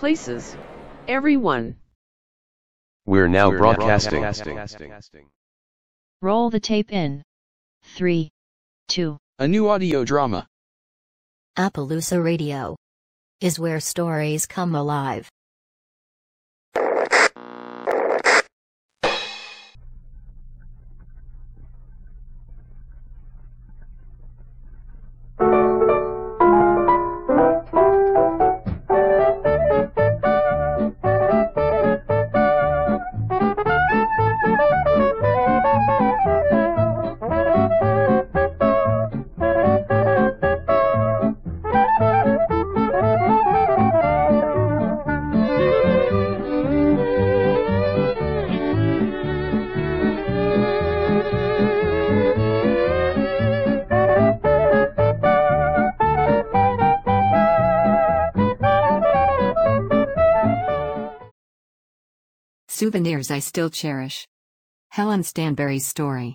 places. Everyone. We're now broadcasting. Roll the tape in. 3, 2, A new audio drama. Appaloosa Radio is where stories come alive. Souvenirs I Still Cherish. Helen Stanberry's story.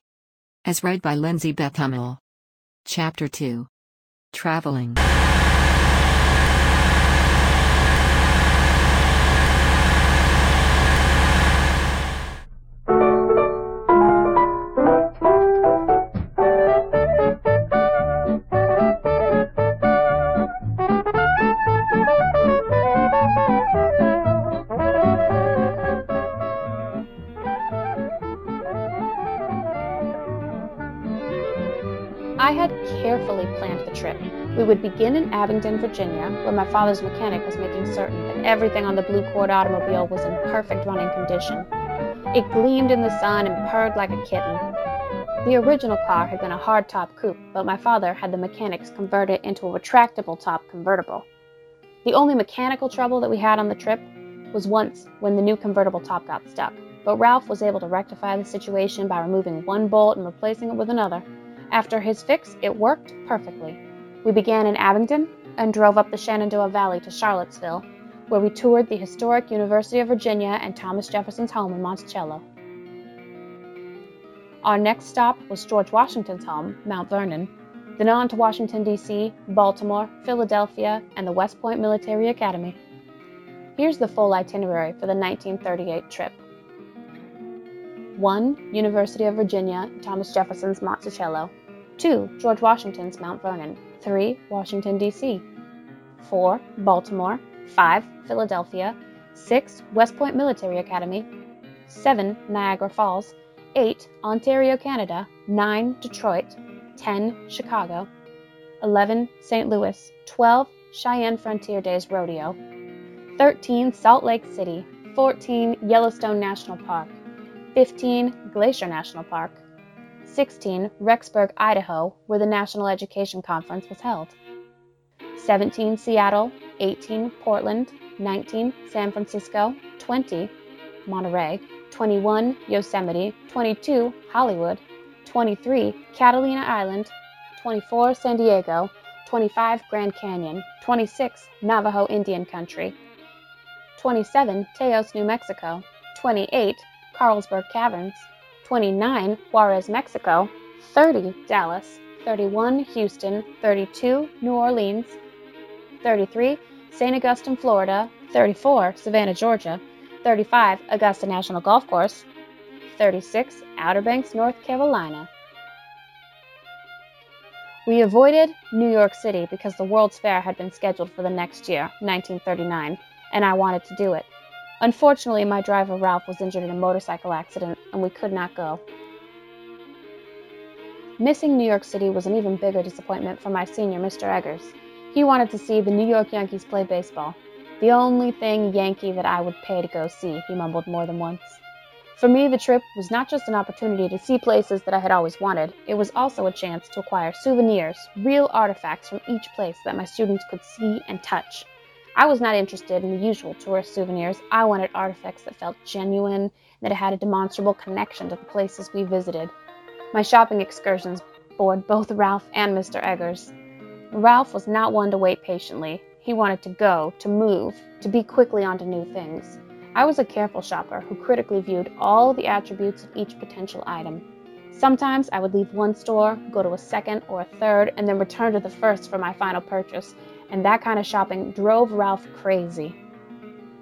As read by Lindsay Beth Hummel. Chapter 2. Traveling. Trip. We would begin in Abingdon, Virginia, where my father's mechanic was making certain that everything on the Blue Cord automobile was in perfect running condition. It gleamed in the sun and purred like a kitten. The original car had been a hardtop coupe, but my father had the mechanics convert it into a retractable top convertible. The only mechanical trouble that we had on the trip was once when the new convertible top got stuck, but Ralph was able to rectify the situation by removing one bolt and replacing it with another. After his fix, it worked perfectly. We began in Abingdon and drove up the Shenandoah Valley to Charlottesville, where we toured the historic University of Virginia and Thomas Jefferson's home in Monticello. Our next stop was George Washington's home, Mount Vernon, then on to Washington, D.C., Baltimore, Philadelphia, and the West Point Military Academy. Here's the full itinerary for the 1938 trip 1. University of Virginia, Thomas Jefferson's Monticello. 2. George Washington's Mount Vernon. 3. Washington, D.C. 4. Baltimore. 5. Philadelphia. 6. West Point Military Academy. 7. Niagara Falls. 8. Ontario, Canada. 9. Detroit. 10. Chicago. 11. St. Louis. 12. Cheyenne Frontier Days Rodeo. 13. Salt Lake City. 14. Yellowstone National Park. 15. Glacier National Park. 16. Rexburg, Idaho, where the National Education Conference was held. 17. Seattle. 18. Portland. 19. San Francisco. 20. Monterey. 21. Yosemite. 22. Hollywood. 23. Catalina Island. 24. San Diego. 25. Grand Canyon. 26. Navajo Indian Country. 27. Taos, New Mexico. 28. Carlsbad Caverns, 29 Juarez, Mexico, 30 Dallas, 31 Houston, 32 New Orleans, 33 St. Augustine, Florida, 34 Savannah, Georgia, 35 Augusta National Golf Course, 36 Outer Banks, North Carolina. We avoided New York City because the World's Fair had been scheduled for the next year, 1939, and I wanted to do it. Unfortunately, my driver Ralph was injured in a motorcycle accident and we could not go. Missing New York City was an even bigger disappointment for my senior, Mr. Eggers. He wanted to see the New York Yankees play baseball. The only thing Yankee that I would pay to go see, he mumbled more than once. For me, the trip was not just an opportunity to see places that I had always wanted, it was also a chance to acquire souvenirs, real artifacts from each place that my students could see and touch. I was not interested in the usual tourist souvenirs. I wanted artifacts that felt genuine, that had a demonstrable connection to the places we visited. My shopping excursions bored both Ralph and Mr. Eggers. Ralph was not one to wait patiently. He wanted to go, to move, to be quickly onto new things. I was a careful shopper who critically viewed all the attributes of each potential item. Sometimes I would leave one store, go to a second or a third, and then return to the first for my final purchase, and that kind of shopping drove Ralph crazy.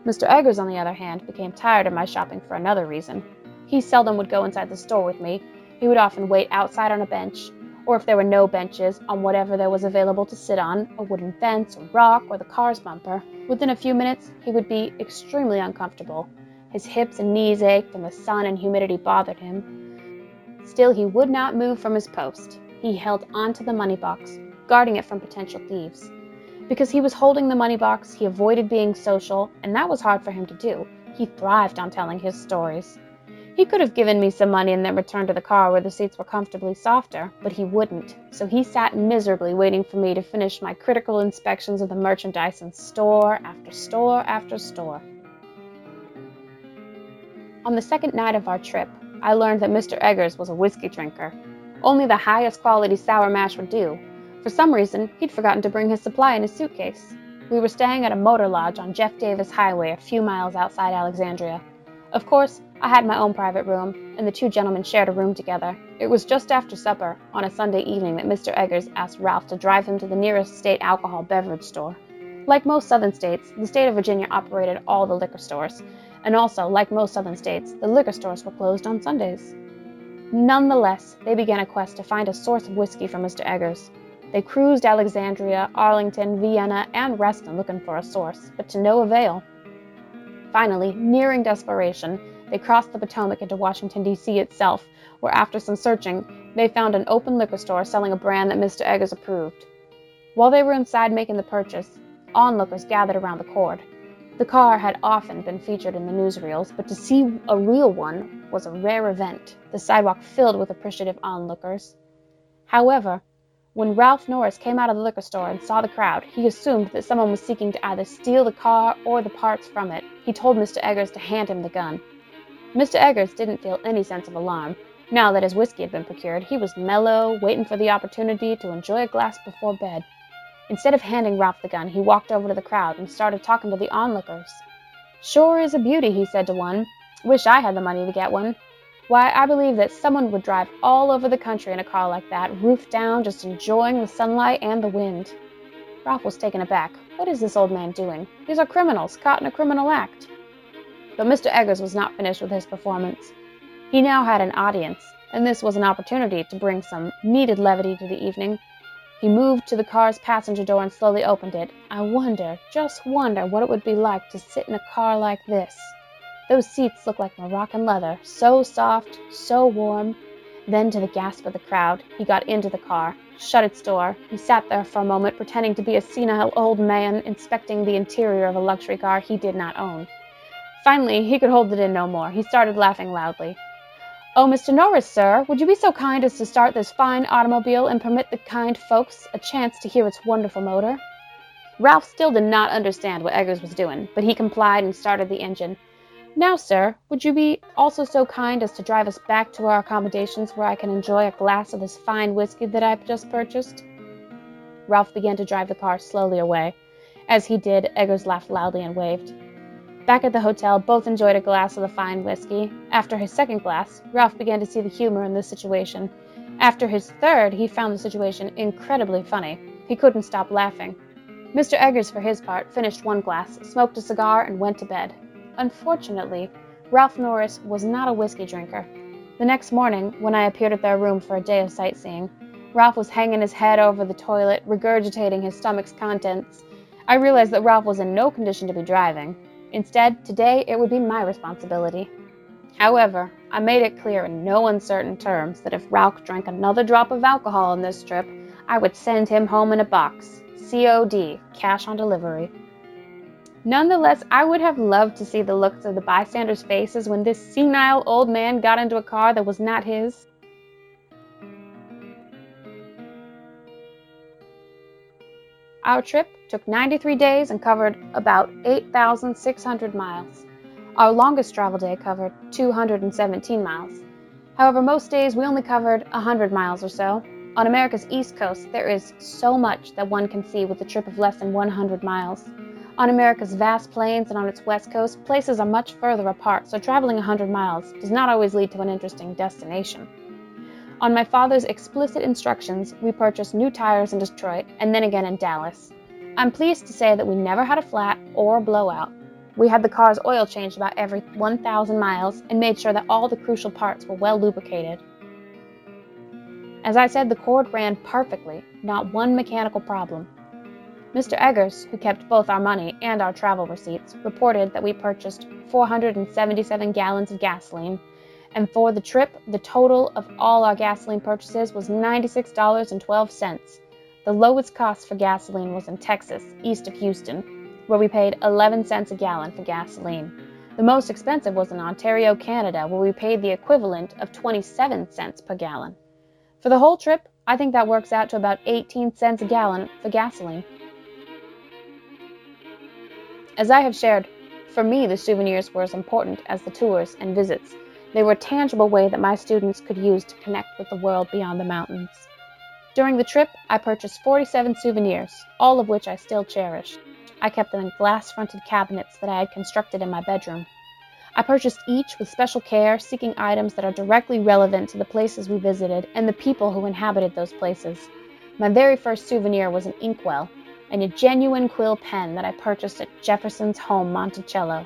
Mr. Eggers, on the other hand, became tired of my shopping for another reason. He seldom would go inside the store with me. He would often wait outside on a bench, or if there were no benches, on whatever there was available to sit on a wooden fence, a rock, or the car's bumper. Within a few minutes, he would be extremely uncomfortable. His hips and knees ached, and the sun and humidity bothered him. Still, he would not move from his post. He held onto the money box, guarding it from potential thieves. Because he was holding the money box, he avoided being social, and that was hard for him to do. He thrived on telling his stories. He could have given me some money and then returned to the car where the seats were comfortably softer, but he wouldn't, so he sat miserably waiting for me to finish my critical inspections of the merchandise in store after store after store. On the second night of our trip, I learned that Mr. Eggers was a whiskey drinker. Only the highest quality sour mash would do, for some reason, he'd forgotten to bring his supply in his suitcase. We were staying at a motor lodge on Jeff Davis Highway a few miles outside Alexandria. Of course, I had my own private room, and the two gentlemen shared a room together. It was just after supper, on a Sunday evening, that Mr. Eggers asked Ralph to drive him to the nearest state alcohol beverage store. Like most southern states, the state of Virginia operated all the liquor stores, and also, like most southern states, the liquor stores were closed on Sundays. Nonetheless, they began a quest to find a source of whiskey for Mr. Eggers. They cruised Alexandria, Arlington, Vienna, and Reston looking for a source, but to no avail. Finally, nearing desperation, they crossed the Potomac into Washington, D.C. itself, where after some searching, they found an open liquor store selling a brand that Mr. Eggers approved. While they were inside making the purchase, onlookers gathered around the cord. The car had often been featured in the newsreels, but to see a real one was a rare event, the sidewalk filled with appreciative onlookers. However, when Ralph Norris came out of the liquor store and saw the crowd, he assumed that someone was seeking to either steal the car or the parts from it. He told Mr. Eggers to hand him the gun. Mr. Eggers didn't feel any sense of alarm. Now that his whiskey had been procured, he was mellow, waiting for the opportunity to enjoy a glass before bed. Instead of handing Ralph the gun, he walked over to the crowd and started talking to the onlookers. Sure is a beauty, he said to one. Wish I had the money to get one. Why, I believe that someone would drive all over the country in a car like that, roof down, just enjoying the sunlight and the wind. Ralph was taken aback. What is this old man doing? These are criminals, caught in a criminal act. But Mr. Eggers was not finished with his performance. He now had an audience, and this was an opportunity to bring some needed levity to the evening. He moved to the car's passenger door and slowly opened it. I wonder, just wonder, what it would be like to sit in a car like this. Those seats looked like Moroccan leather, so soft, so warm. Then, to the gasp of the crowd, he got into the car, shut its door. He sat there for a moment, pretending to be a senile old man inspecting the interior of a luxury car he did not own. Finally, he could hold it in no more. He started laughing loudly. Oh, Mr. Norris, sir, would you be so kind as to start this fine automobile and permit the kind folks a chance to hear its wonderful motor? Ralph still did not understand what Eggers was doing, but he complied and started the engine. Now, sir, would you be also so kind as to drive us back to our accommodations where I can enjoy a glass of this fine whiskey that I've just purchased? Ralph began to drive the car slowly away. As he did, Eggers laughed loudly and waved. Back at the hotel, both enjoyed a glass of the fine whiskey. After his second glass, Ralph began to see the humor in the situation. After his third, he found the situation incredibly funny. He couldn't stop laughing. Mr. Eggers, for his part, finished one glass, smoked a cigar, and went to bed. Unfortunately, Ralph Norris was not a whiskey drinker. The next morning, when I appeared at their room for a day of sightseeing, Ralph was hanging his head over the toilet, regurgitating his stomach's contents. I realized that Ralph was in no condition to be driving. Instead, today it would be my responsibility. However, I made it clear in no uncertain terms that if Ralph drank another drop of alcohol on this trip, I would send him home in a box. COD, cash on delivery. Nonetheless, I would have loved to see the looks of the bystanders' faces when this senile old man got into a car that was not his. Our trip took 93 days and covered about 8,600 miles. Our longest travel day covered 217 miles. However, most days we only covered 100 miles or so. On America's East Coast, there is so much that one can see with a trip of less than 100 miles. On America's vast plains and on its west coast, places are much further apart, so traveling 100 miles does not always lead to an interesting destination. On my father's explicit instructions, we purchased new tires in Detroit and then again in Dallas. I'm pleased to say that we never had a flat or blowout. We had the car's oil changed about every 1,000 miles and made sure that all the crucial parts were well lubricated. As I said, the cord ran perfectly, not one mechanical problem. Mr. Eggers, who kept both our money and our travel receipts, reported that we purchased 477 gallons of gasoline, and for the trip, the total of all our gasoline purchases was $96.12. The lowest cost for gasoline was in Texas, east of Houston, where we paid 11 cents a gallon for gasoline. The most expensive was in Ontario, Canada, where we paid the equivalent of 27 cents per gallon. For the whole trip, I think that works out to about 18 cents a gallon for gasoline. As I have shared, for me the souvenirs were as important as the tours and visits. They were a tangible way that my students could use to connect with the world beyond the mountains. During the trip, I purchased 47 souvenirs, all of which I still cherish. I kept them in glass fronted cabinets that I had constructed in my bedroom. I purchased each with special care, seeking items that are directly relevant to the places we visited and the people who inhabited those places. My very first souvenir was an inkwell, and a genuine quill pen that I purchased at Jefferson's home, Monticello.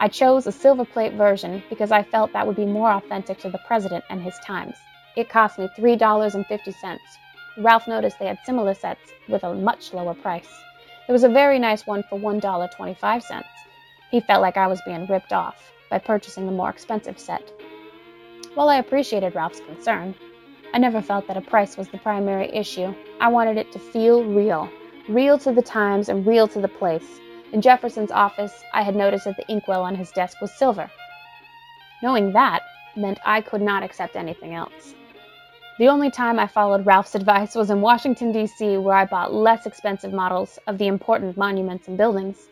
I chose a silver plate version because I felt that would be more authentic to the president and his times. It cost me $3.50. Ralph noticed they had similar sets with a much lower price. There was a very nice one for $1.25. He felt like I was being ripped off by purchasing the more expensive set. While I appreciated Ralph's concern, I never felt that a price was the primary issue. I wanted it to feel real, real to the times and real to the place. In Jefferson's office, I had noticed that the inkwell on his desk was silver. Knowing that meant I could not accept anything else. The only time I followed Ralph's advice was in Washington, D.C., where I bought less expensive models of the important monuments and buildings.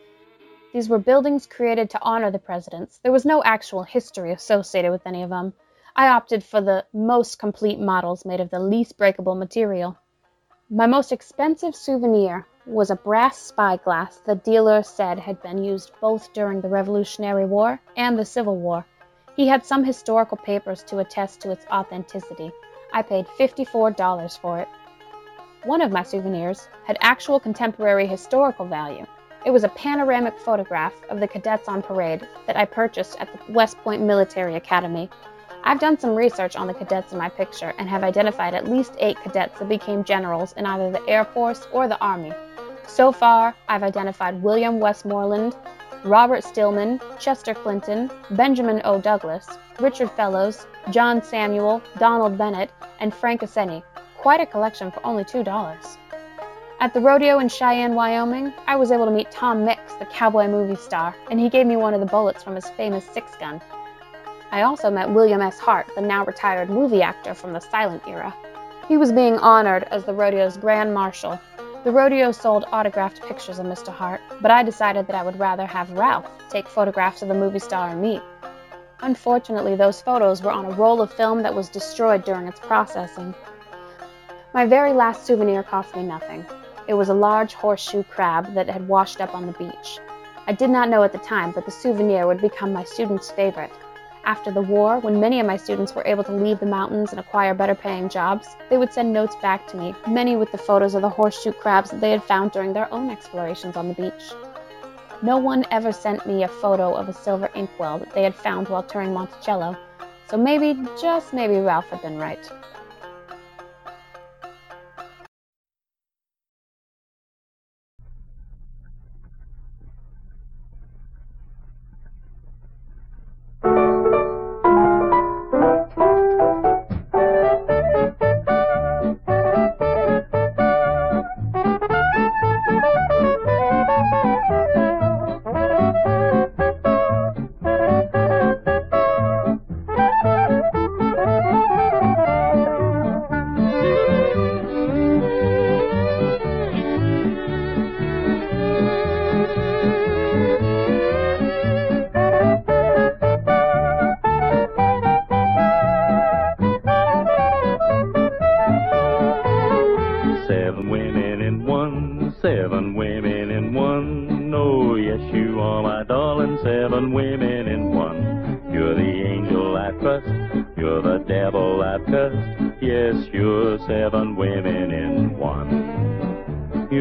These were buildings created to honor the presidents. There was no actual history associated with any of them. I opted for the most complete models made of the least breakable material. My most expensive souvenir was a brass spyglass the dealer said had been used both during the Revolutionary War and the Civil War. He had some historical papers to attest to its authenticity. I paid $54 for it. One of my souvenirs had actual contemporary historical value. It was a panoramic photograph of the cadets on parade that I purchased at the West Point Military Academy I've done some research on the cadets in my picture and have identified at least eight cadets that became generals in either the Air Force or the Army. So far, I've identified William Westmoreland, Robert Stillman, Chester Clinton, Benjamin O. Douglas, Richard Fellows, John Samuel, Donald Bennett, and Frank Aseni. Quite a collection for only $2. At the rodeo in Cheyenne, Wyoming, I was able to meet Tom Mix, the cowboy movie star, and he gave me one of the bullets from his famous six gun. I also met William S. Hart, the now retired movie actor from the silent era. He was being honored as the rodeo's Grand Marshal. The rodeo sold autographed pictures of Mr. Hart, but I decided that I would rather have Ralph take photographs of the movie star and me. Unfortunately, those photos were on a roll of film that was destroyed during its processing. My very last souvenir cost me nothing. It was a large horseshoe crab that had washed up on the beach. I did not know at the time that the souvenir would become my students' favorite. After the war, when many of my students were able to leave the mountains and acquire better paying jobs, they would send notes back to me, many with the photos of the horseshoe crabs that they had found during their own explorations on the beach. No one ever sent me a photo of a silver inkwell that they had found while touring Monticello, so maybe, just maybe, Ralph had been right.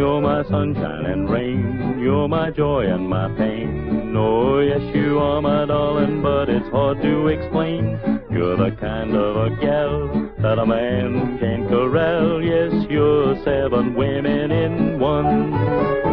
You're my sunshine and rain. You're my joy and my pain. Oh, yes, you are my darling, but it's hard to explain. You're the kind of a gal that a man can corral. Yes, you're seven women in one.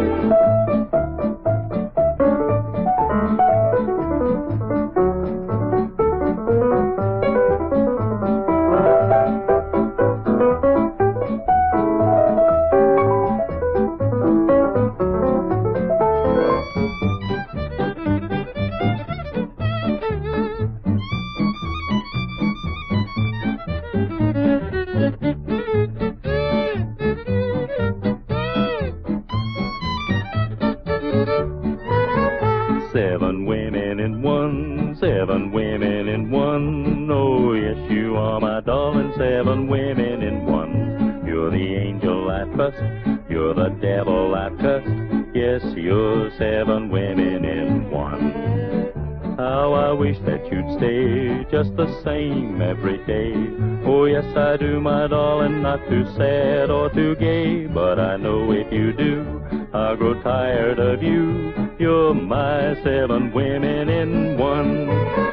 How I wish that you'd stay just the same every day. Oh, yes, I do, my darling, not too sad or too gay. But I know if you do, I'll grow tired of you. You're my seven women in one.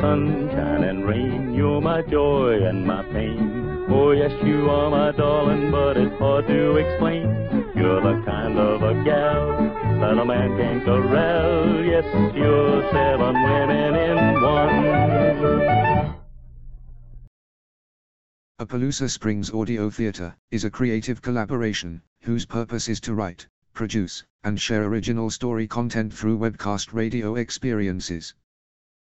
Sunshine and rain, you're my joy and my pain. Oh, yes, you are my darling, but it's hard to explain. You're the kind of a gal that a man can corral. Yes, you're seven women in one. Appaloosa Springs Audio Theater is a creative collaboration whose purpose is to write, produce, and share original story content through webcast radio experiences.